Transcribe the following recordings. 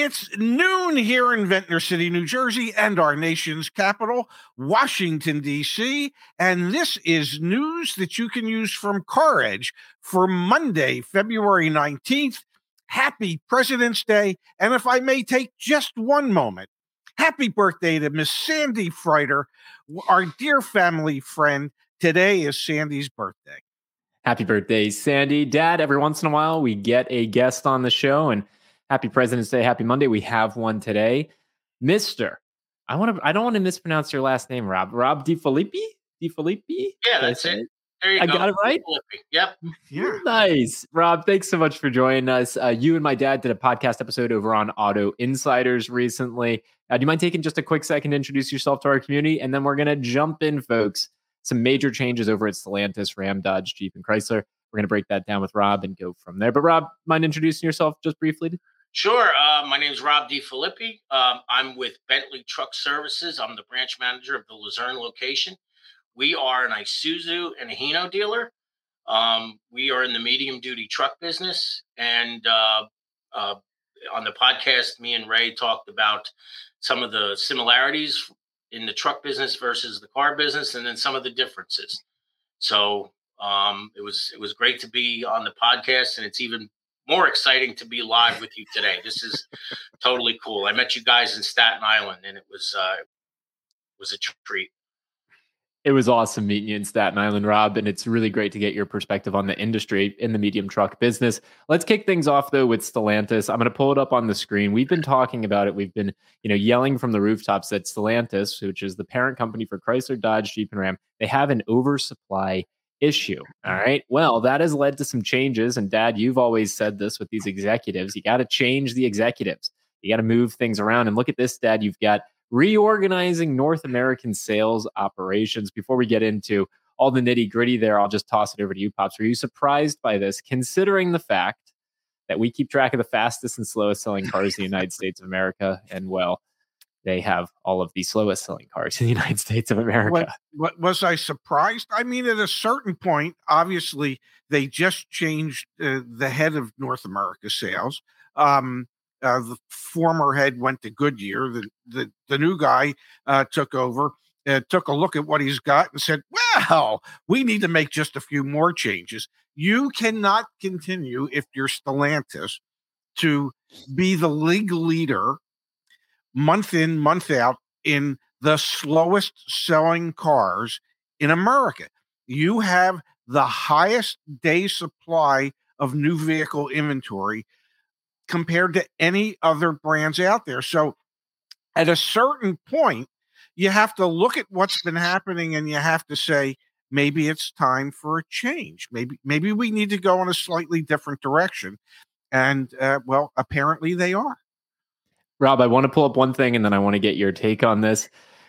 It's noon here in Ventnor City, New Jersey, and our nation's capital, Washington, D.C. And this is news that you can use from CarEdge for Monday, February 19th. Happy President's Day. And if I may take just one moment, happy birthday to Miss Sandy Freiter, our dear family friend. Today is Sandy's birthday. Happy birthday, Sandy. Dad, every once in a while we get a guest on the show and happy President's Day, happy Monday. We have one today. Mr. I want to I don't want to mispronounce your last name, Rob. Rob DeFilippi? DeFilippi? Yeah, that's it. There you I go. got it right. Yep. Yeah. Nice. Rob, thanks so much for joining us. Uh, you and my dad did a podcast episode over on Auto Insiders recently. Uh, do you mind taking just a quick second to introduce yourself to our community? And then we're going to jump in, folks. Some major changes over at Stellantis, Ram, Dodge, Jeep, and Chrysler. We're going to break that down with Rob and go from there. But Rob, mind introducing yourself just briefly? Sure. Uh, my name is Rob DeFilippi. Um, I'm with Bentley Truck Services. I'm the branch manager of the Luzerne location. We are an Isuzu and a Hino dealer. Um, we are in the medium duty truck business. And uh, uh, on the podcast, me and Ray talked about some of the similarities in the truck business versus the car business, and then some of the differences. So um, it was it was great to be on the podcast, and it's even more exciting to be live with you today. This is totally cool. I met you guys in Staten Island, and it was uh, was a treat. It was awesome meeting you in Staten Island, Rob, and it's really great to get your perspective on the industry in the medium truck business. Let's kick things off though with Stellantis. I'm going to pull it up on the screen. We've been talking about it. We've been, you know, yelling from the rooftops that Stellantis, which is the parent company for Chrysler, Dodge, Jeep, and Ram, they have an oversupply issue. All right. Well, that has led to some changes. And Dad, you've always said this with these executives. You got to change the executives. You got to move things around. And look at this, Dad. You've got reorganizing North American sales operations. Before we get into all the nitty gritty there, I'll just toss it over to you, Pops. Were you surprised by this, considering the fact that we keep track of the fastest and slowest selling cars in the United States of America? And well, they have all of the slowest selling cars in the United States of America. What, what was I surprised? I mean, at a certain point, obviously, they just changed uh, the head of North America sales. Um, uh, the former head went to Goodyear. The the, the new guy uh, took over, uh, took a look at what he's got, and said, "Well, we need to make just a few more changes. You cannot continue if you're Stellantis to be the league leader month in, month out in the slowest selling cars in America. You have the highest day supply of new vehicle inventory compared to any other brands out there. So at a certain point, you have to look at what's been happening and you have to say, maybe it's time for a change. Maybe maybe we need to go in a slightly different direction. And uh, well, apparently they are. Rob, I want to pull up one thing and then I want to get your take on this.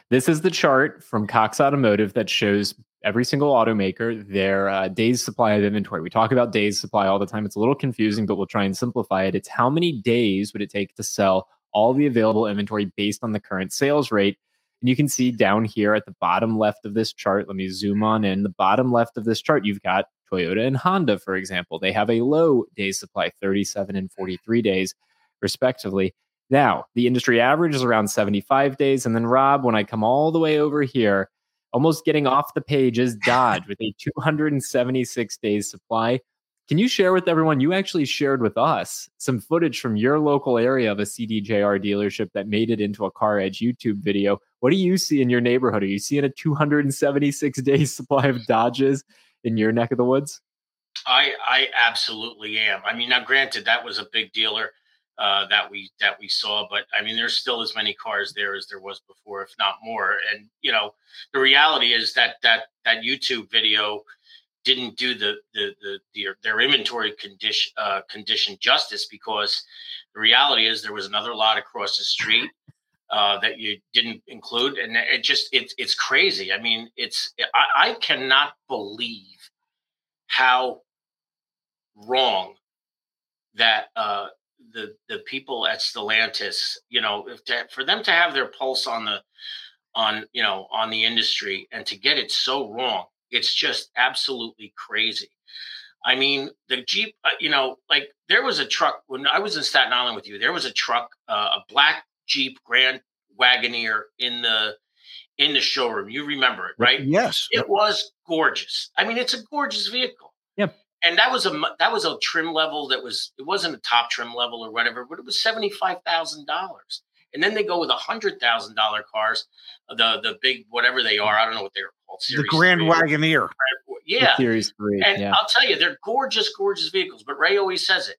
This is the chart from Cox Automotive that shows every single automaker their uh, days supply of inventory. We talk about days supply all the time. It's a little confusing, but we'll try and simplify it. It's how many days would it take to sell all the available inventory based on the current sales rate. And you can see down here at the bottom left of this chart, let me zoom on in. The bottom left of this chart, you've got Toyota and Honda, for example. They have a low days supply, 37 and 43 days, respectively. Now, the industry average is around 75 days. And then, Rob, when I come all the way over here, almost getting off the page is Dodge with a 276 days supply. Can you share with everyone? You actually shared with us some footage from your local area of a CDJR dealership that made it into a CarEdge YouTube video. What do you see in your neighborhood? Are you seeing a 276 day supply of Dodges in your neck of the woods? I I absolutely am. I mean, now granted, that was a big dealer uh, that we that we saw, but I mean, there's still as many cars there as there was before, if not more. And you know, the reality is that that that YouTube video didn't do the the, the, the their inventory condition uh, condition justice because the reality is there was another lot across the street uh, that you didn't include, and it just it's it's crazy. I mean, it's I, I cannot believe how wrong that uh, the the people at Stellantis, you know, if to, for them to have their pulse on the on you know on the industry and to get it so wrong it's just absolutely crazy. I mean, the Jeep, uh, you know, like there was a truck when I was in Staten Island with you. There was a truck, uh, a black Jeep Grand Wagoneer in the in the showroom. You remember it, right? Yes. It was gorgeous. I mean, it's a gorgeous vehicle. Yep. And that was a that was a trim level that was it wasn't a top trim level or whatever, but it was seventy five thousand dollars. And then they go with a hundred thousand dollar cars, the the big whatever they are. I don't know what they're called. Series the Grand three. Wagoneer. Yeah, the Series three. And yeah. I'll tell you, they're gorgeous, gorgeous vehicles. But Ray always says it.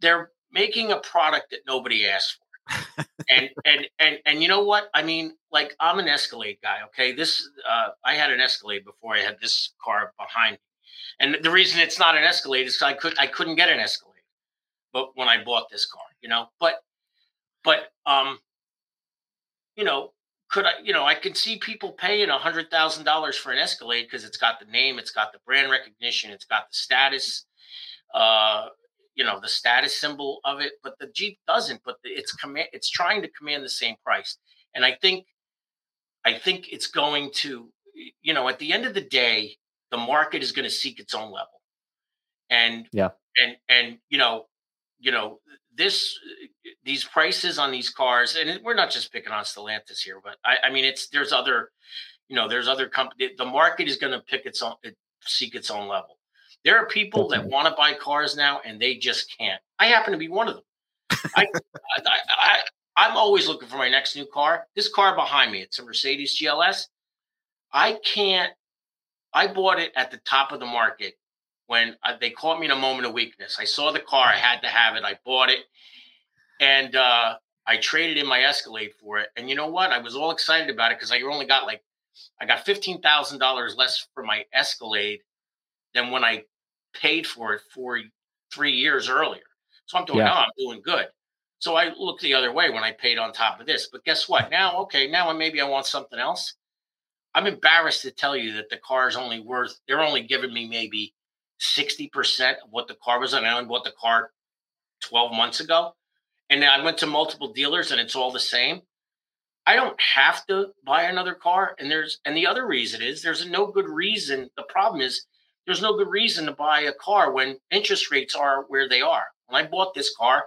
They're making a product that nobody asked for. and and and and you know what? I mean, like I'm an Escalade guy. Okay, this uh, I had an Escalade before I had this car behind me, and the reason it's not an Escalade is I could I couldn't get an Escalade, but when I bought this car, you know, but but um, you know, could I, you know, I can see people paying a hundred thousand dollars for an Escalade because it's got the name, it's got the brand recognition, it's got the status, uh, you know, the status symbol of it. But the Jeep doesn't. But it's command, it's trying to command the same price, and I think, I think it's going to, you know, at the end of the day, the market is going to seek its own level, and yeah, and and you know, you know, this these prices on these cars, and we're not just picking on Stellantis here, but I, I mean, it's there's other, you know, there's other company. The market is going to pick its own, seek its own level. There are people that want to buy cars now, and they just can't. I happen to be one of them. I, I, I, I'm always looking for my next new car. This car behind me, it's a Mercedes GLS. I can't. I bought it at the top of the market when uh, they caught me in a moment of weakness. I saw the car, I had to have it. I bought it, and uh, I traded in my Escalade for it. And you know what? I was all excited about it because I only got like I got fifteen thousand dollars less for my Escalade than when I paid for it for three years earlier. So I'm doing, yeah. oh, I'm doing good. So I looked the other way when I paid on top of this. But guess what? Now, okay, now maybe I want something else. I'm embarrassed to tell you that the car is only worth, they're only giving me maybe 60% of what the car was on. I only bought the car 12 months ago. And I went to multiple dealers and it's all the same. I don't have to buy another car. And there's and the other reason is there's no good reason. The problem is there's no good reason to buy a car when interest rates are where they are. When I bought this car,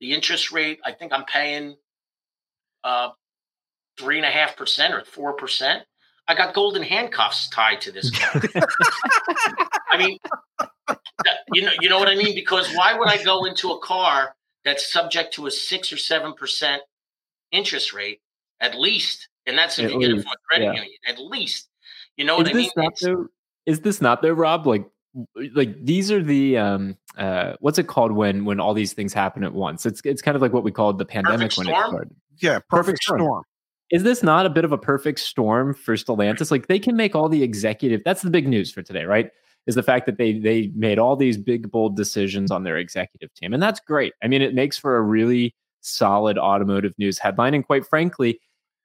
the interest rate, I think I'm paying uh three and a half percent or four percent. I got golden handcuffs tied to this car. I mean, you know, you know what I mean? Because why would I go into a car that's subject to a six or seven percent interest rate at least? And that's if at you least, get it from a credit yeah. union, at least. You know is what I mean? Not though, is this not though, Rob? Like, like these are the um uh what's it called when when all these things happen at once? It's it's kind of like what we called the pandemic perfect when storm? it started. Yeah, perfect, perfect storm. storm is this not a bit of a perfect storm for Stellantis? Like they can make all the executive. That's the big news for today, right? Is the fact that they they made all these big bold decisions on their executive team, and that's great. I mean, it makes for a really solid automotive news headline, and quite frankly,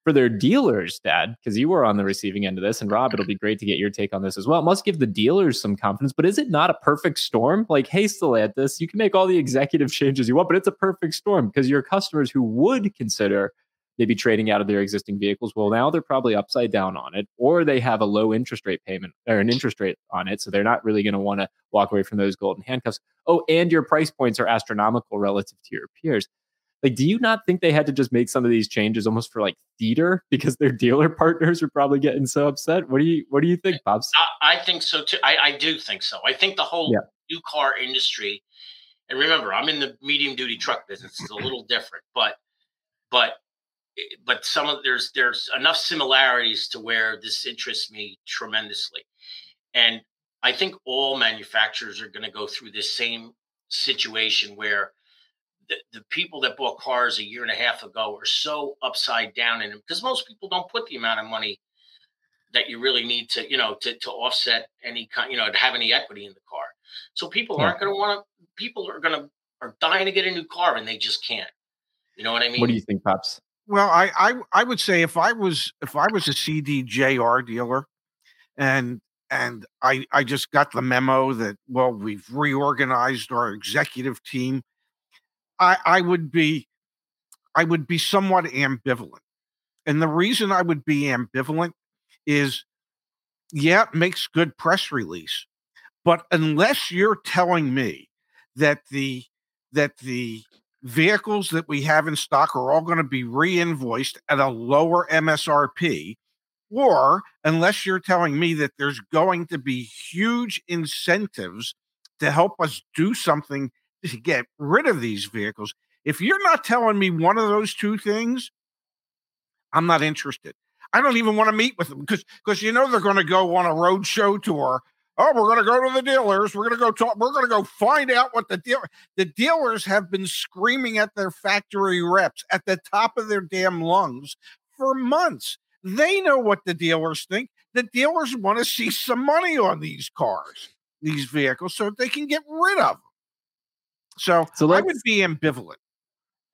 for their dealers, Dad, because you were on the receiving end of this, and Rob, it'll be great to get your take on this as well. It must give the dealers some confidence, but is it not a perfect storm? Like, hey, Stellantis, you can make all the executive changes you want, but it's a perfect storm because your customers who would consider maybe trading out of their existing vehicles. Well, now they're probably upside down on it, or they have a low interest rate payment or an interest rate on it. So they're not really going to want to walk away from those golden handcuffs. Oh, and your price points are astronomical relative to your peers. Like, do you not think they had to just make some of these changes almost for like theater because their dealer partners are probably getting so upset? What do you What do you think, Bob? I, I think so too. I, I, do think so. I think the whole yeah. new car industry, and remember, I'm in the medium duty truck business. It's a little different, but but Eh, but some of there's there's enough similarities to where this interests me tremendously. And i think all manufacturers are going to go through this same situation where the, the people that bought cars a year and a half ago are so upside down in them because most people don't put the amount of money that you really need to you know to, to offset any kind you know to have any equity in the car. So people yeah. aren't going to want to people are going to are dying to get a new car and they just can't. You know what i mean what do you think pops well, I, I I would say if I was if I was a CDJR dealer, and and I I just got the memo that well we've reorganized our executive team, I I would be I would be somewhat ambivalent, and the reason I would be ambivalent is yeah it makes good press release, But unless you're telling me that the that the vehicles that we have in stock are all going to be re-invoiced at a lower MSRP, or unless you're telling me that there's going to be huge incentives to help us do something to get rid of these vehicles. If you're not telling me one of those two things, I'm not interested. I don't even want to meet with them because because you know they're going to go on a road show tour. Oh, we're going to go to the dealers. We're going to go talk. We're going to go find out what the deal. The dealers have been screaming at their factory reps at the top of their damn lungs for months. They know what the dealers think. The dealers want to see some money on these cars, these vehicles, so they can get rid of them. So, so I would be ambivalent.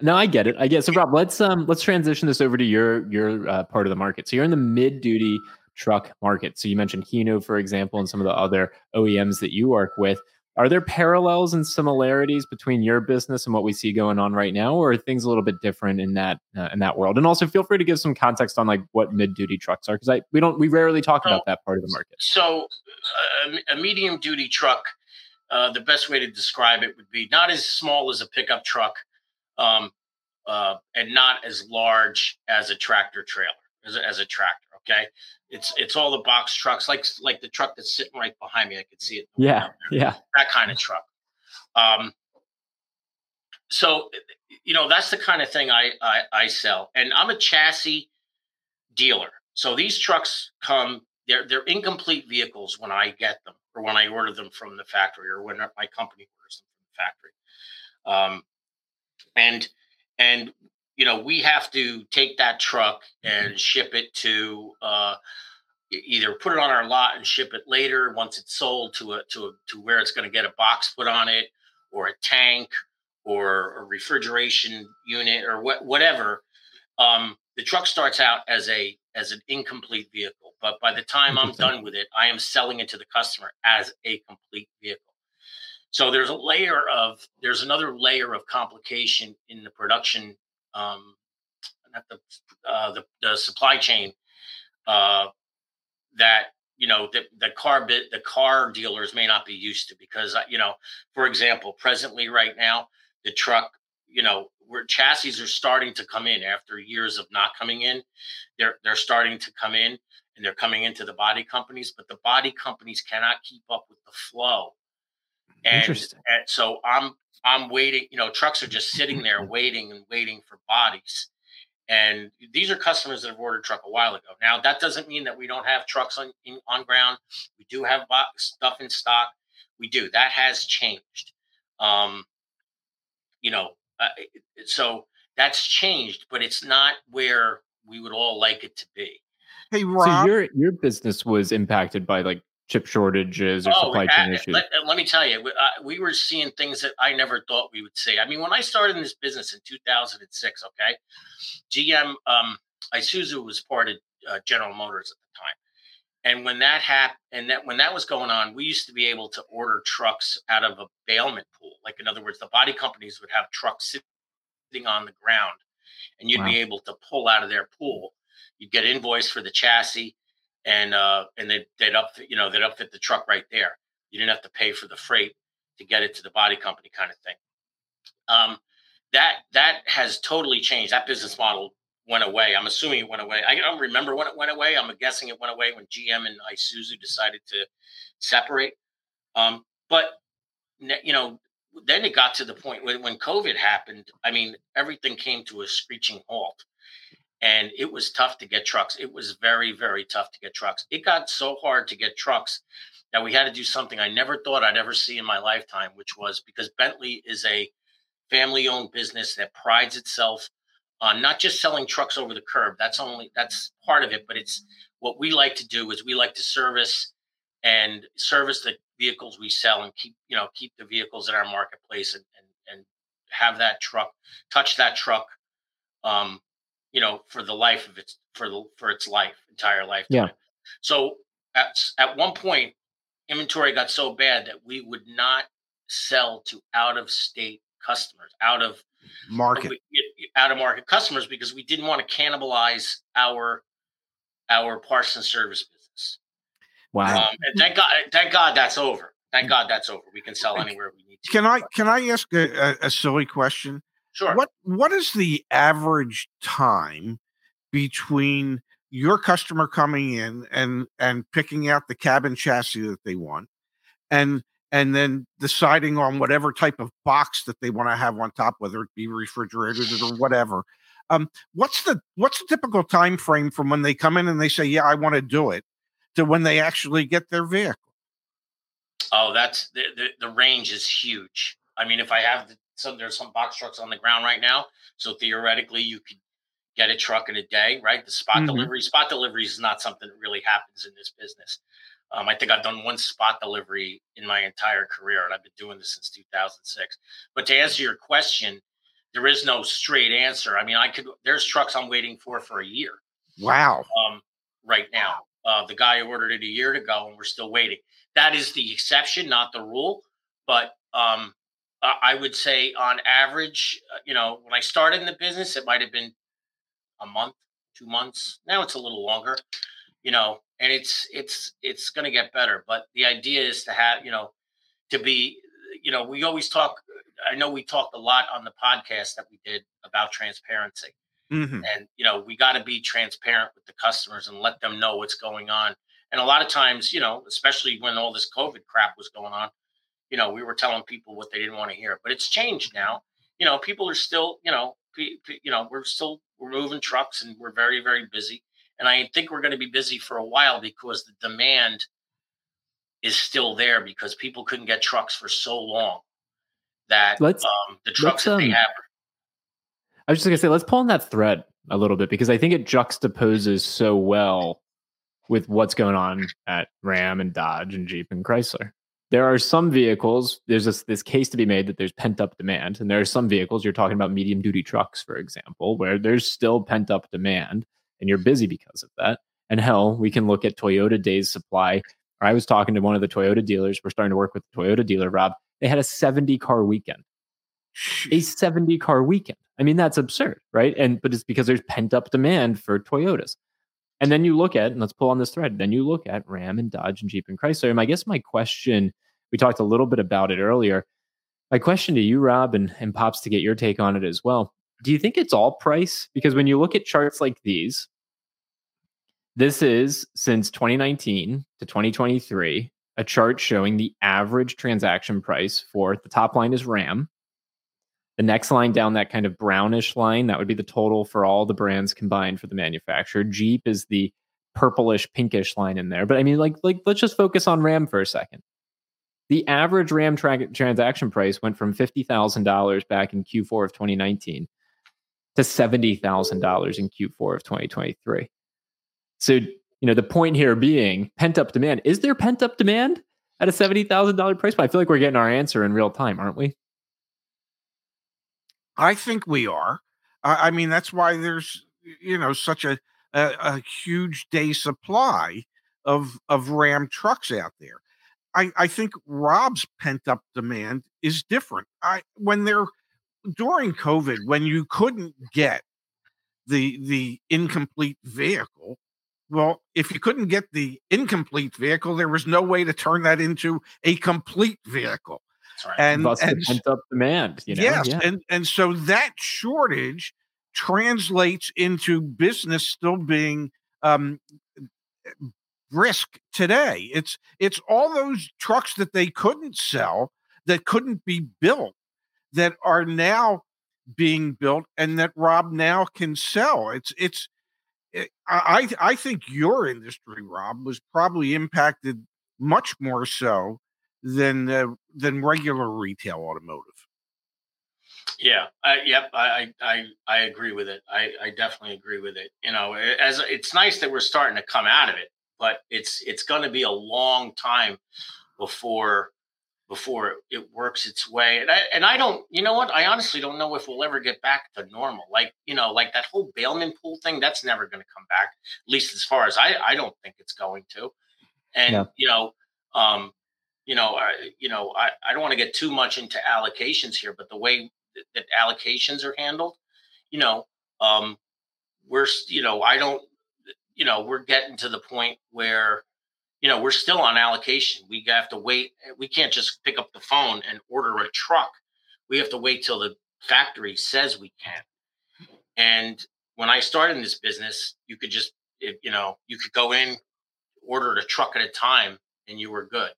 No, I get it. I get it. So, Rob, let's um let's transition this over to your your uh, part of the market. So, you're in the mid duty truck market. So, you mentioned Hino, for example, and some of the other OEMs that you work with. Are there parallels and similarities between your business and what we see going on right now, or are things a little bit different in that uh, in that world? And also, feel free to give some context on like what mid duty trucks are, because I we don't we rarely talk so, about that part of the market. So, uh, a medium duty truck uh, the best way to describe it would be not as small as a pickup truck um, uh, and not as large as a tractor trailer as a, as a, tractor okay? It's it's all the box trucks like like the truck that's sitting right behind me i could see it. Yeah yeah. That kind of truck. Um, so you know that's the kind of thing I, I i sell. And i'm a chassis dealer. So these trucks come they're they're incomplete vehicles when i get them or when I order them from the factory or when my company orders them from the factory. Um, and and you know we have to take that truck and mm-hmm. ship it to uh, either put it on our lot and ship it later once it's sold to a to a, to where it's going to get a box put on it or a tank or a refrigeration unit or what whatever. Um, the truck starts out as a as an incomplete vehicle. But by the time I'm done with it, I am selling it to the customer as a complete vehicle. So there's a layer of there's another layer of complication in the production, um, not the, uh, the the supply chain uh, that you know the, the car bit the car dealers may not be used to because uh, you know for example presently right now the truck you know where chassis are starting to come in after years of not coming in. They're they're starting to come in and they're coming into the body companies, but the body companies cannot keep up with the flow. And, and so I'm I'm waiting, you know, trucks are just sitting there waiting and waiting for bodies. And these are customers that have ordered truck a while ago. Now that doesn't mean that we don't have trucks on in, on ground. We do have stuff in stock. We do. That has changed. Um, you know, uh, so that's changed, but it's not where we would all like it to be. Hey, Rob. So your your business was impacted by like chip shortages or oh, supply chain issues. Let, let, me tell you, we, uh, we, were seeing things that I never thought we would see. I mean, when I started in this business in 2006, okay, GM um, Isuzu was part of uh, General Motors at the time. And when that happened, and that when that was going on, we used to be able to order trucks out of a bailment pool. Like in other words, the body companies would have trucks sitting on the ground, and you'd wow. be able to pull out of their pool. You'd get invoice for the chassis, and uh, and they'd, they'd up you know they'd upfit the truck right there. You didn't have to pay for the freight to get it to the body company, kind of thing. Um, that that has totally changed. That business model went away. I'm assuming it went away. I don't remember when it went away. I'm guessing it went away when GM and Isuzu decided to separate. Um, but you know, then it got to the point when, when COVID happened. I mean, everything came to a screeching halt, and it was tough to get trucks. It was very, very tough to get trucks. It got so hard to get trucks that we had to do something I never thought I'd ever see in my lifetime, which was because Bentley is a family-owned business that prides itself on not just selling trucks over the curb. That's only that's part of it, but it's what we like to do is we like to service and service the vehicles we sell and keep you know keep the vehicles in our marketplace and and, and have that truck touch that truck um you know for the life of its for the for its life entire life yeah so at, at one point inventory got so bad that we would not sell to out of state customers out of market out of market customers because we didn't want to cannibalize our our parts and service business. Wow! Um, and thank God, thank God that's over. thank God that's over. We can sell anywhere we need to. Can I can I ask a, a silly question? Sure. What what is the average time between your customer coming in and and picking out the cabin chassis that they want and and then deciding on whatever type of box that they want to have on top whether it be refrigerated or whatever? Um, what's the what's the typical time frame from when they come in and they say yeah i want to do it to when they actually get their vehicle? Oh that's the, the, the range is huge. I mean if i have the, some there's some box trucks on the ground right now so theoretically you could get a truck in a day, right? The spot mm-hmm. delivery, spot delivery is not something that really happens in this business. Um, I think I've done one spot delivery in my entire career, and I've been doing this since 2006. But to answer your question, there is no straight answer. I mean, I could. There's trucks I'm waiting for for a year. Wow. Um, right now, uh, the guy ordered it a year ago, and we're still waiting. That is the exception, not the rule. But um, I would say, on average, uh, you know, when I started in the business, it might have been a month, two months. Now it's a little longer, you know, and it's it's it's going to get better. But the idea is to have, you know, to be, you know, we always talk. I know we talked a lot on the podcast that we did about transparency. Mm-hmm. And you know, we got to be transparent with the customers and let them know what's going on. And a lot of times, you know, especially when all this COVID crap was going on, you know, we were telling people what they didn't want to hear. But it's changed now. You know, people are still, you know, you know, we're still we're moving trucks and we're very very busy. And I think we're going to be busy for a while because the demand is still there because people couldn't get trucks for so long that um, the trucks that they um, have. I was just gonna say, let's pull on that thread a little bit because I think it juxtaposes so well with what's going on at Ram and Dodge and Jeep and Chrysler there are some vehicles there's this, this case to be made that there's pent up demand and there are some vehicles you're talking about medium duty trucks for example where there's still pent up demand and you're busy because of that. And hell we can look at toyota days supply. I was talking to one of the toyota dealers we're starting to work with the toyota dealer rob. They had a 70 car weekend. A 70 car weekend. I mean that's absurd right? And but it's because there's pent up demand for toyotas. And then you look at, and let's pull on this thread, then you look at Ram and Dodge and Jeep and Chrysler. And I guess my question, we talked a little bit about it earlier. My question to you, Rob, and, and Pops, to get your take on it as well. Do you think it's all price? Because when you look at charts like these, this is since 2019 to 2023, a chart showing the average transaction price for the top line is Ram, the next line down, that kind of brownish line, that would be the total for all the brands combined for the manufacturer. Jeep is the purplish pinkish line in there. But I mean, like, like let's just focus on Ram for a second. The average Ram tra- transaction price went from fifty thousand dollars back in Q4 of 2019 to seventy thousand dollars in Q4 of 2023. So you know the point here being pent up demand. Is there pent up demand at a seventy thousand dollar price? But I feel like we're getting our answer in real time, aren't we? I think we are. I, I mean, that's why there's you know such a, a, a huge day supply of of Ram trucks out there. I, I think Rob's pent up demand is different. I when they're during COVID, when you couldn't get the the incomplete vehicle, well, if you couldn't get the incomplete vehicle, there was no way to turn that into a complete vehicle. Right. And, and pent up demand. You know? Yes, yeah. and and so that shortage translates into business still being um, brisk today. It's it's all those trucks that they couldn't sell that couldn't be built that are now being built and that Rob now can sell. It's it's it, I I think your industry, Rob, was probably impacted much more so than uh, than regular retail automotive. Yeah, I, yep, I, I I agree with it. I, I definitely agree with it. You know, as it's nice that we're starting to come out of it, but it's it's going to be a long time before before it works its way. And I and I don't, you know what? I honestly don't know if we'll ever get back to normal. Like you know, like that whole bailment pool thing. That's never going to come back. At least as far as I I don't think it's going to. And yeah. you know, um, you know, I, you know, I, I don't want to get too much into allocations here, but the way that, that allocations are handled, you know, um, we're, you know, I don't, you know, we're getting to the point where, you know, we're still on allocation. We have to wait. We can't just pick up the phone and order a truck. We have to wait till the factory says we can. And when I started in this business, you could just, you know, you could go in, order a truck at a time, and you were good.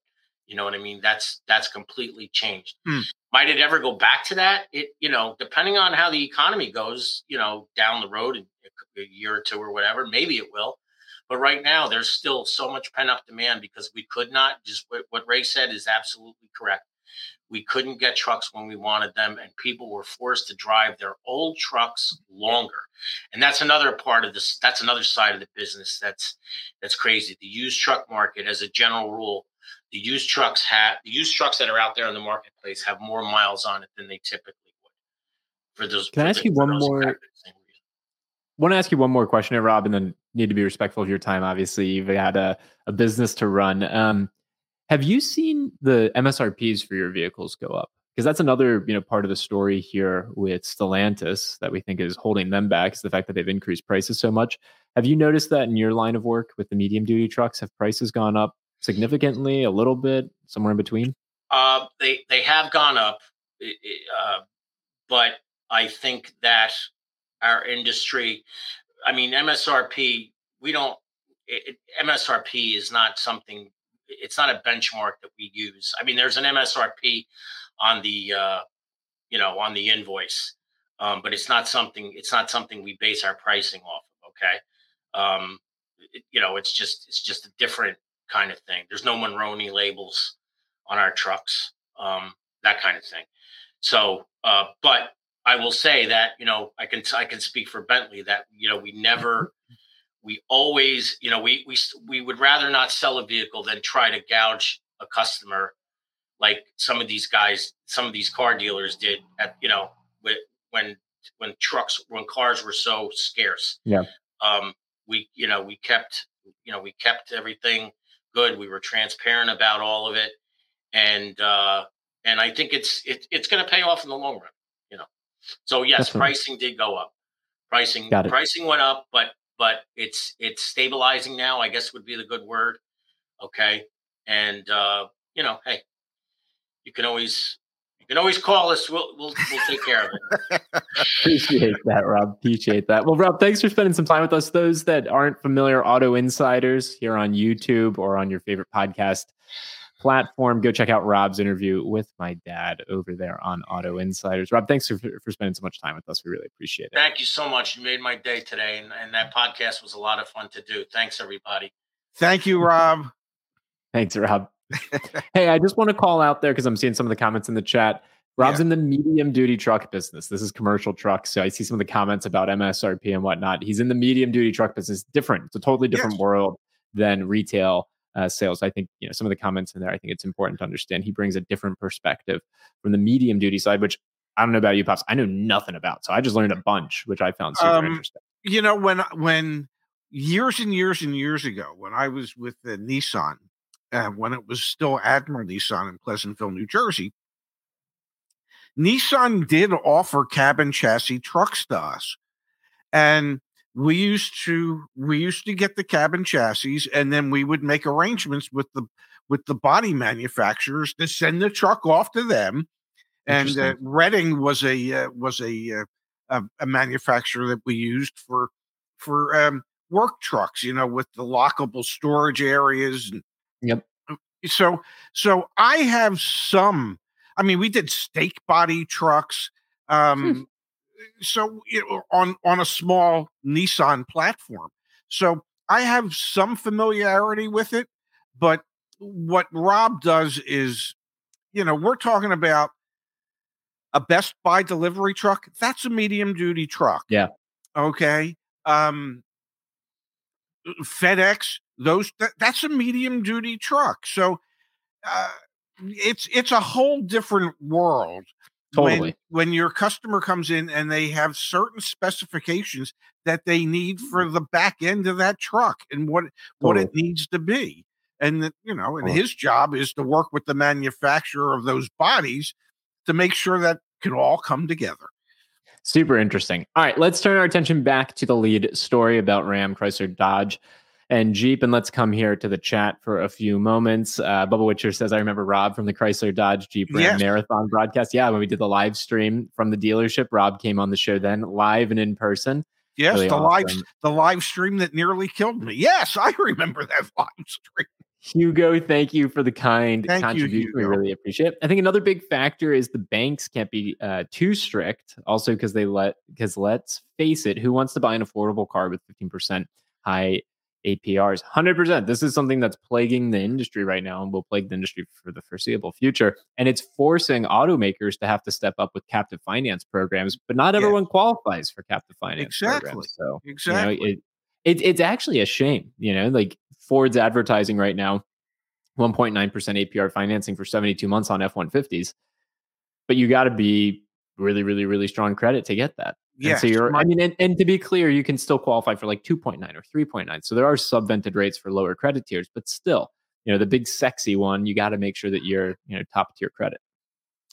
You know what I mean? That's that's completely changed. Hmm. Might it ever go back to that? It, you know, depending on how the economy goes, you know, down the road, a year or two or whatever, maybe it will. But right now, there's still so much pent up demand because we could not just what, what Ray said is absolutely correct. We couldn't get trucks when we wanted them, and people were forced to drive their old trucks longer. And that's another part of this. That's another side of the business that's that's crazy. The used truck market, as a general rule, the used trucks have the used trucks that are out there in the marketplace have more miles on it than they typically would. For those, can for I ask the, you one more? want to ask you one more question here, Rob, and then need to be respectful of your time. Obviously, you've had a, a business to run. Um, have you seen the MSRPs for your vehicles go up? Because that's another you know part of the story here with Stellantis that we think is holding them back is the fact that they've increased prices so much. Have you noticed that in your line of work with the medium duty trucks? Have prices gone up significantly, a little bit, somewhere in between? Uh, they they have gone up, uh, but I think that our industry. I mean, MSRP, we don't, it, MSRP is not something, it's not a benchmark that we use. I mean, there's an MSRP on the, uh, you know, on the invoice, um, but it's not something, it's not something we base our pricing off of. Okay. Um, it, you know, it's just, it's just a different kind of thing. There's no Monroney labels on our trucks, um, that kind of thing. So, uh, but I will say that you know I can I can speak for Bentley that you know we never we always you know we we we would rather not sell a vehicle than try to gouge a customer like some of these guys some of these car dealers did at you know when when trucks when cars were so scarce yeah um we you know we kept you know we kept everything good we were transparent about all of it and uh and i think it's it, it's going to pay off in the long run You know, so yes, Definitely. pricing did go up. Pricing pricing went up, but but it's it's stabilizing now. I guess would be the good word. Okay, and uh, you know, hey, you can always you can always call us. We'll we'll, we'll take care of it. Appreciate that, Rob. Appreciate that. Well, Rob, thanks for spending some time with us. Those that aren't familiar, Auto Insiders here on YouTube or on your favorite podcast platform. Go check out Rob's interview with my dad over there on Auto Insiders. Rob, thanks for, for spending so much time with us. We really appreciate it. Thank you so much. You made my day today, and, and that podcast was a lot of fun to do. Thanks, everybody. Thank you, Rob. Thanks, Rob. Hey, I just want to call out there because I'm seeing some of the comments in the chat. Rob's yeah. in the medium duty truck business. This is commercial trucks. So I see some of the comments about MSRP and whatnot. He's in the medium duty truck business. Different. It's a totally different yes. world than retail uh, sales. I think you know some of the comments in there. I think it's important to understand he brings a different perspective from the medium duty side, which I don't know about you, pops. I know nothing about, so I just learned a bunch, which I found super um, interesting. You know, when when years and years and years ago, when I was with the Nissan, uh, when it was still Admiral Nissan in Pleasantville, New Jersey, Nissan did offer cabin chassis trucks to us, and we used to we used to get the cabin chassis and then we would make arrangements with the with the body manufacturers to send the truck off to them and uh, Reading was a uh, was a, uh, a, a manufacturer that we used for for um, work trucks you know with the lockable storage areas and yep uh, so so i have some i mean we did stake body trucks hmm. um so you know, on on a small Nissan platform. So I have some familiarity with it, but what Rob does is, you know, we're talking about a Best Buy delivery truck. That's a medium duty truck. Yeah. Okay. Um, FedEx, those that, that's a medium duty truck. So uh, it's it's a whole different world Totally. When, when your customer comes in and they have certain specifications that they need for mm-hmm. the back end of that truck and what totally. what it needs to be. And that, you know, and his job is to work with the manufacturer of those bodies to make sure that can all come together. Super interesting. All right, let's turn our attention back to the lead story about Ram Chrysler Dodge. And Jeep. And let's come here to the chat for a few moments. Uh, Bubba Witcher says, I remember Rob from the Chrysler Dodge Jeep Ram yes. Marathon broadcast. Yeah, when we did the live stream from the dealership, Rob came on the show then live and in person. Yes, really the awesome. live the live stream that nearly killed me. Yes, I remember that live stream. Hugo, thank you for the kind thank contribution. You, we really appreciate it. I think another big factor is the banks can't be uh, too strict. Also, because they let because let's face it, who wants to buy an affordable car with 15% high APRs. 100%. This is something that's plaguing the industry right now and will plague the industry for the foreseeable future. And it's forcing automakers to have to step up with captive finance programs, but not everyone yeah. qualifies for captive finance exactly. programs. So, exactly. You know, it, it, it's actually a shame, you know, like Ford's advertising right now 1.9% APR financing for 72 months on F 150s. But you got to be really, really, really strong credit to get that. Yeah. So you're, I mean, and, and to be clear, you can still qualify for like 2.9 or 3.9. So there are subvented rates for lower credit tiers, but still, you know, the big sexy one, you got to make sure that you're, you know, top tier credit.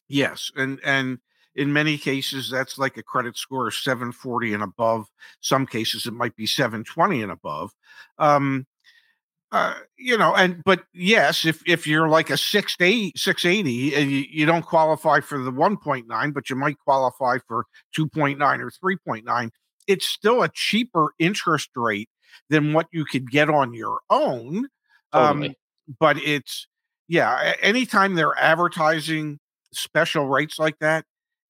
Yes. And, and, in many cases that's like a credit score of 740 and above some cases it might be 720 and above um, uh, you know, and but yes, if if you're like a 680, 680 and you, you don't qualify for the 1.9, but you might qualify for 2.9 or 3.9, it's still a cheaper interest rate than what you could get on your own. Um, totally. Um, but it's yeah, anytime they're advertising special rates like that,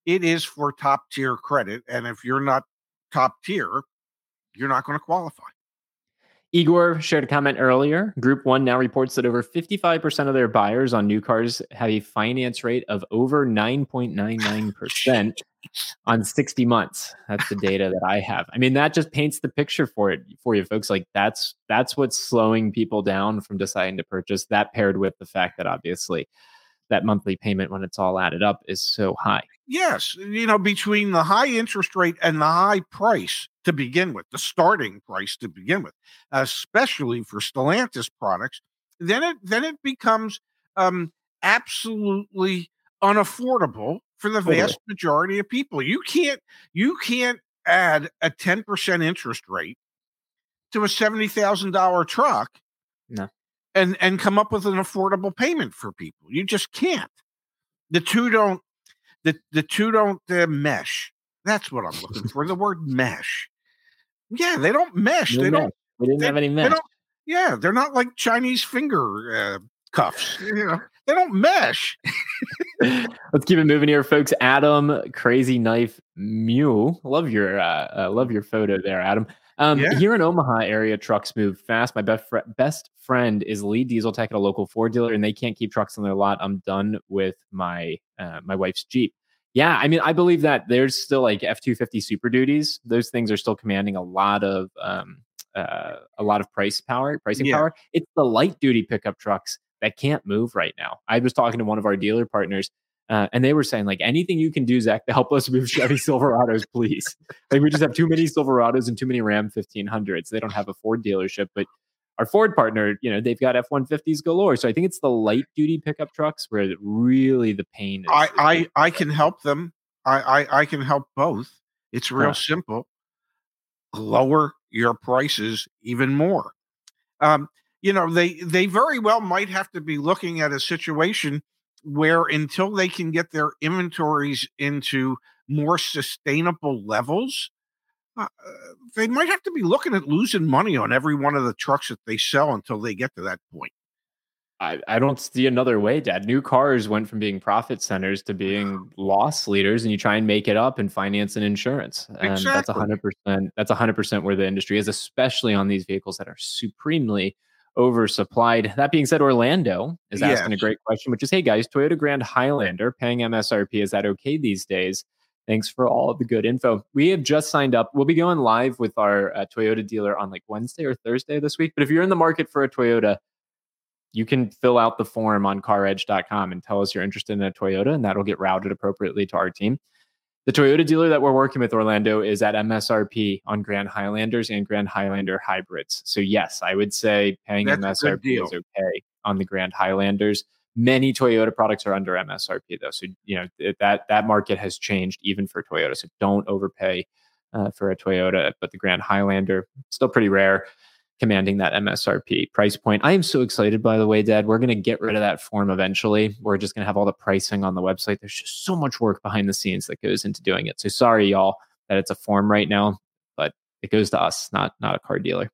it is for top tier credit. And if you're not top tier, you're not going to qualify. Igor shared a comment earlier. Group One now reports that over 55% of their buyers on new cars have a finance rate of over 9.99% on 60 months. That's the data that I have. I mean, that just paints the picture for it for you folks. Like that's that's what's slowing people down from deciding to purchase. That paired with the fact that obviously that monthly payment when it's all added up is so high. Yes, you know, between the high interest rate and the high price to begin with, the starting price to begin with, especially for Stellantis products, then it then it becomes um, absolutely unaffordable for the vast majority of people. You can't you can't add a 10% interest rate to a $70,000 truck. No. And and come up with an affordable payment for people. You just can't. The two don't the the two don't uh, mesh. That's what I'm looking for. The word mesh. Yeah, they don't mesh. they don't. We didn't they, have any mesh. Yeah, they're not like Chinese finger uh, cuffs. You know, they don't mesh. Let's keep it moving here, folks. Adam, crazy knife mule. Love your uh, uh, love your photo there, Adam. Um, yeah. Here in Omaha area, trucks move fast. My best fr- best friend is lead diesel tech at a local Ford dealer, and they can't keep trucks on their lot. I'm done with my uh, my wife's Jeep. Yeah, I mean, I believe that there's still like F two fifty Super Duties. Those things are still commanding a lot of um, uh, a lot of price power, pricing yeah. power. It's the light duty pickup trucks that can't move right now. I was talking to one of our dealer partners uh, and they were saying like anything you can do, Zach, to help us move Chevy Silverados, please. like we just have too many Silverados and too many Ram 1500s. They don't have a Ford dealership, but our Ford partner, you know, they've got F 150s galore. So I think it's the light duty pickup trucks where really the pain is. I, I, I can help them. I, I, I can help both. It's real huh. simple. Lower your prices even more. Um, you know, they they very well might have to be looking at a situation where until they can get their inventories into more sustainable levels, uh, they might have to be looking at losing money on every one of the trucks that they sell until they get to that point. I, I don't see another way, Dad. New cars went from being profit centers to being loss leaders, and you try and make it up in finance and insurance. And exactly. that's hundred percent. That's hundred percent where the industry is, especially on these vehicles that are supremely oversupplied. That being said, Orlando is asking a great question, which is Hey guys, Toyota Grand Highlander paying MSRP. Is that okay these days? Thanks for all of the good info. We have just signed up. We'll be going live with our uh, Toyota dealer on like Wednesday or Thursday this week. But if you're in the market for a Toyota, you can fill out the form on caredge.com and tell us you're interested in a Toyota, and that'll get routed appropriately to our team. The Toyota dealer that we're working with, Orlando, is at MSRP on Grand Highlanders and Grand Highlander hybrids. So, yes, I would say paying That's MSRP is okay on the Grand Highlanders. Many Toyota products are under MSRP, though. So, you know, that, that market has changed even for Toyota. So, don't overpay uh, for a Toyota, but the Grand Highlander, still pretty rare. Commanding that MSRP price point. I am so excited, by the way, Dad. We're going to get rid of that form eventually. We're just going to have all the pricing on the website. There's just so much work behind the scenes that goes into doing it. So sorry, y'all, that it's a form right now, but it goes to us, not not a car dealer.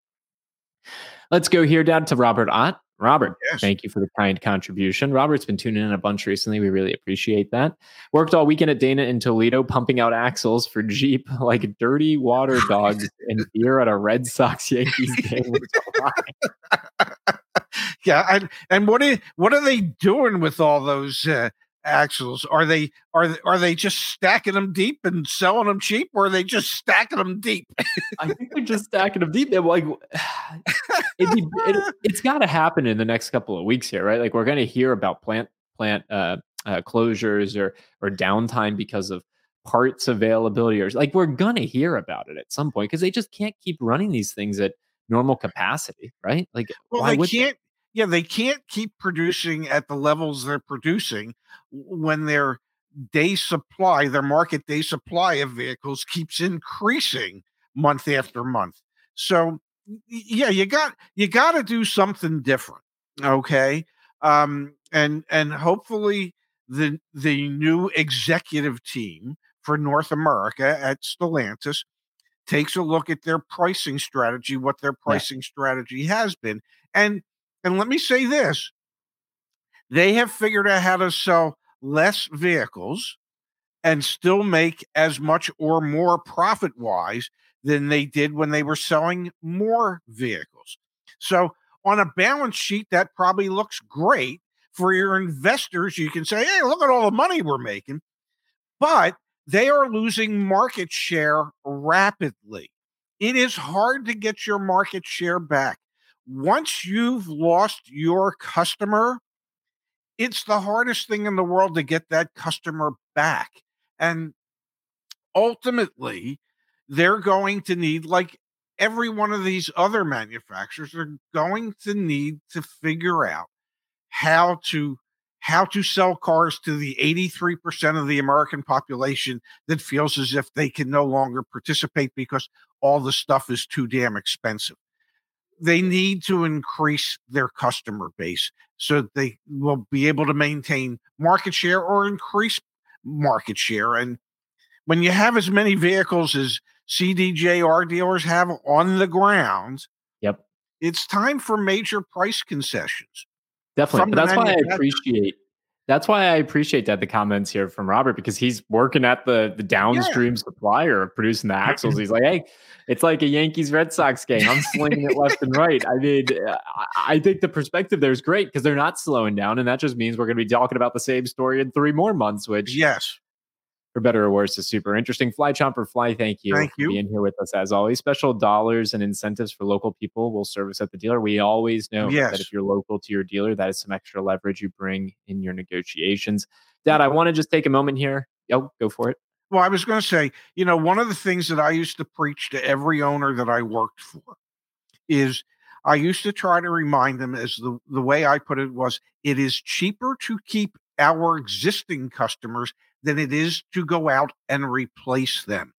Let's go here, Dad, to Robert Ott. Robert, yes. thank you for the kind contribution. Robert's been tuning in a bunch recently. We really appreciate that. Worked all weekend at Dana in Toledo, pumping out axles for Jeep like dirty water dogs and beer at a Red Sox Yankees game. yeah, and, and what are what are they doing with all those uh, axles? Are they are are they just stacking them deep and selling them cheap, or are they just stacking them deep? I think they're just stacking them deep. They're like, it, it, it's got to happen in the next couple of weeks here, right? Like we're going to hear about plant plant uh, uh, closures or or downtime because of parts availability, or like we're going to hear about it at some point because they just can't keep running these things at normal capacity, right? Like, well, they can't. They? Yeah, they can't keep producing at the levels they're producing when their day supply, their market day supply of vehicles keeps increasing month after month. So yeah, you got you got to do something different. Okay. Um and and hopefully the the new executive team for North America at Stellantis takes a look at their pricing strategy, what their pricing yeah. strategy has been, and and let me say this they have figured out how to sell less vehicles and still make as much or more profit wise than they did when they were selling more vehicles. So, on a balance sheet, that probably looks great for your investors. You can say, hey, look at all the money we're making. But they are losing market share rapidly. It is hard to get your market share back once you've lost your customer, it's the hardest thing in the world to get that customer back. And ultimately, they're going to need, like every one of these other manufacturers, are going to need to figure out how to how to sell cars to the 83% of the American population that feels as if they can no longer participate because all the stuff is too damn expensive they need to increase their customer base so they will be able to maintain market share or increase market share. And when you have as many vehicles as CDJR dealers have on the ground, yep, it's time for major price concessions. Definitely. That's why I appreciate that's why I appreciate that the comments here from Robert because he's working at the the downstream yeah. supplier of producing the axles. He's like, hey, it's like a Yankees Red Sox game. I'm slinging it left and right. I mean, I think the perspective there is great because they're not slowing down, and that just means we're going to be talking about the same story in three more months. Which yes, for better or worse, is super interesting. Fly Chomper Fly, thank you thank for you. being here with us as always. Special dollars and incentives for local people will service at the dealer. We always know yes. that if you're local to your dealer, that is some extra leverage you bring in your negotiations. Dad, I want to just take a moment here. Oh, go for it. Well, I was going to say, you know, one of the things that I used to preach to every owner that I worked for is I used to try to remind them, as the, the way I put it was, it is cheaper to keep our existing customers than it is to go out and replace them.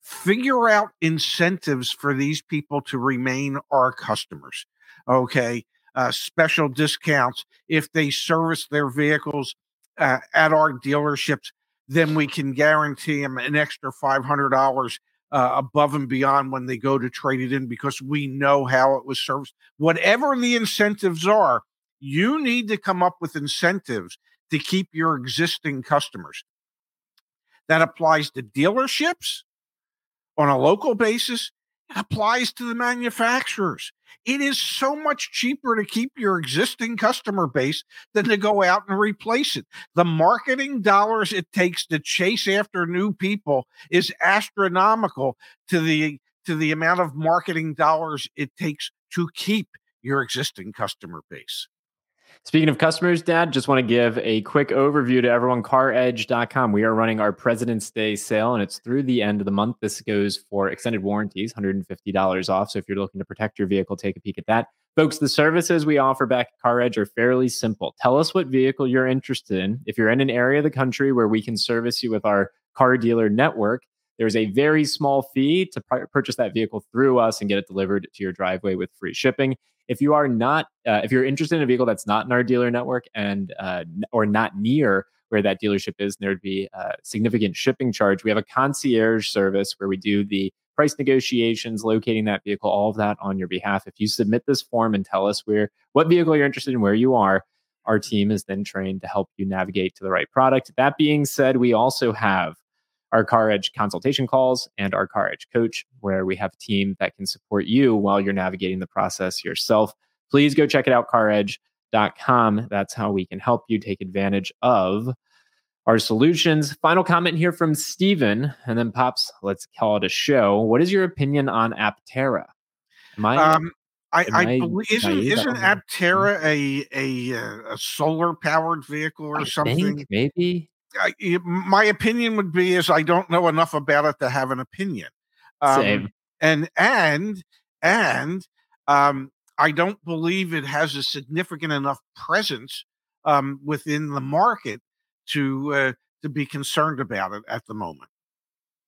Figure out incentives for these people to remain our customers. Okay. Uh, special discounts if they service their vehicles uh, at our dealerships, then we can guarantee them an extra $500 uh, above and beyond when they go to trade it in because we know how it was serviced. Whatever the incentives are, you need to come up with incentives to keep your existing customers. That applies to dealerships on a local basis. It applies to the manufacturers. It is so much cheaper to keep your existing customer base than to go out and replace it. The marketing dollars it takes to chase after new people is astronomical to the to the amount of marketing dollars it takes to keep your existing customer base. Speaking of customers, Dad, just want to give a quick overview to everyone. CarEdge.com. We are running our President's Day sale, and it's through the end of the month. This goes for extended warranties, $150 off. So if you're looking to protect your vehicle, take a peek at that. Folks, the services we offer back at CarEdge are fairly simple. Tell us what vehicle you're interested in. If you're in an area of the country where we can service you with our car dealer network, There's a very small fee to purchase that vehicle through us and get it delivered to your driveway with free shipping. If you are not, uh, if you're interested in a vehicle that's not in our dealer network and uh, or not near where that dealership is, there'd be a significant shipping charge. We have a concierge service where we do the price negotiations, locating that vehicle, all of that on your behalf. If you submit this form and tell us where what vehicle you're interested in, where you are, our team is then trained to help you navigate to the right product. That being said, we also have our CarEdge consultation calls and our CarEdge coach, where we have a team that can support you while you're navigating the process yourself. Please go check it out, caredge.com. That's how we can help you take advantage of our solutions. Final comment here from Steven, and then Pops, let's call it a show. What is your opinion on Aptera? Am I, um, I, I, I believe isn't isn't Aptera a a uh, a solar powered vehicle or I something? Maybe. I, my opinion would be is I don't know enough about it to have an opinion. Um, Same. And and and um, I don't believe it has a significant enough presence um, within the market to uh, to be concerned about it at the moment.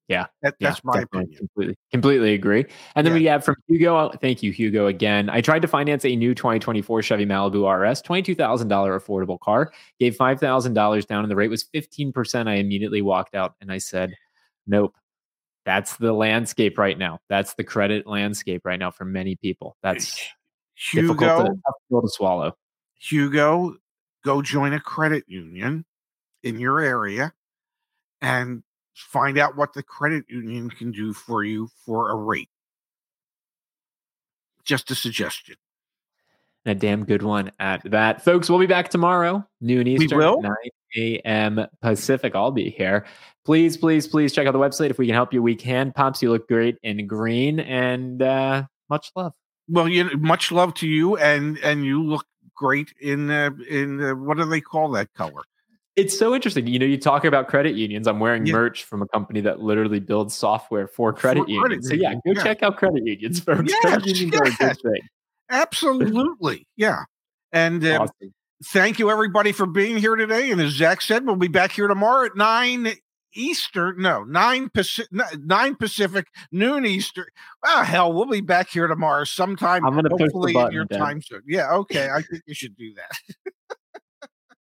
Yeah, that, that's yeah, my opinion. Completely, completely agree. And then yeah. we have from Hugo. Thank you, Hugo. Again, I tried to finance a new 2024 Chevy Malibu RS, twenty-two thousand dollar affordable car. Gave five thousand dollars down, and the rate was fifteen percent. I immediately walked out, and I said, "Nope." That's the landscape right now. That's the credit landscape right now for many people. That's Hugo, difficult to, to swallow. Hugo, go join a credit union in your area and find out what the credit union can do for you for a rate. Just a suggestion. a damn good one at that. Folks, we'll be back tomorrow, noon Eastern, 9 a.m. Pacific. I'll be here. Please, please, please check out the website. If we can help you, we can. Pops, you look great in green and uh, much love. Well, you know, much love to you, and and you look great in uh, in uh, what do they call that color? It's so interesting. You know, you talk about credit unions. I'm wearing yeah. merch from a company that literally builds software for credit for unions. Credit so yeah, go yeah. check out credit unions. Yes, credit unions yes. are a good thing. Absolutely. yeah. And uh, awesome. thank you everybody for being here today. And as Zach said, we'll be back here tomorrow at nine Eastern, no, nine Pacific, nine Pacific, noon Eastern. Ah, hell, we'll be back here tomorrow sometime. I'm going to push the button in your time zone. Yeah, okay. I think you should do that.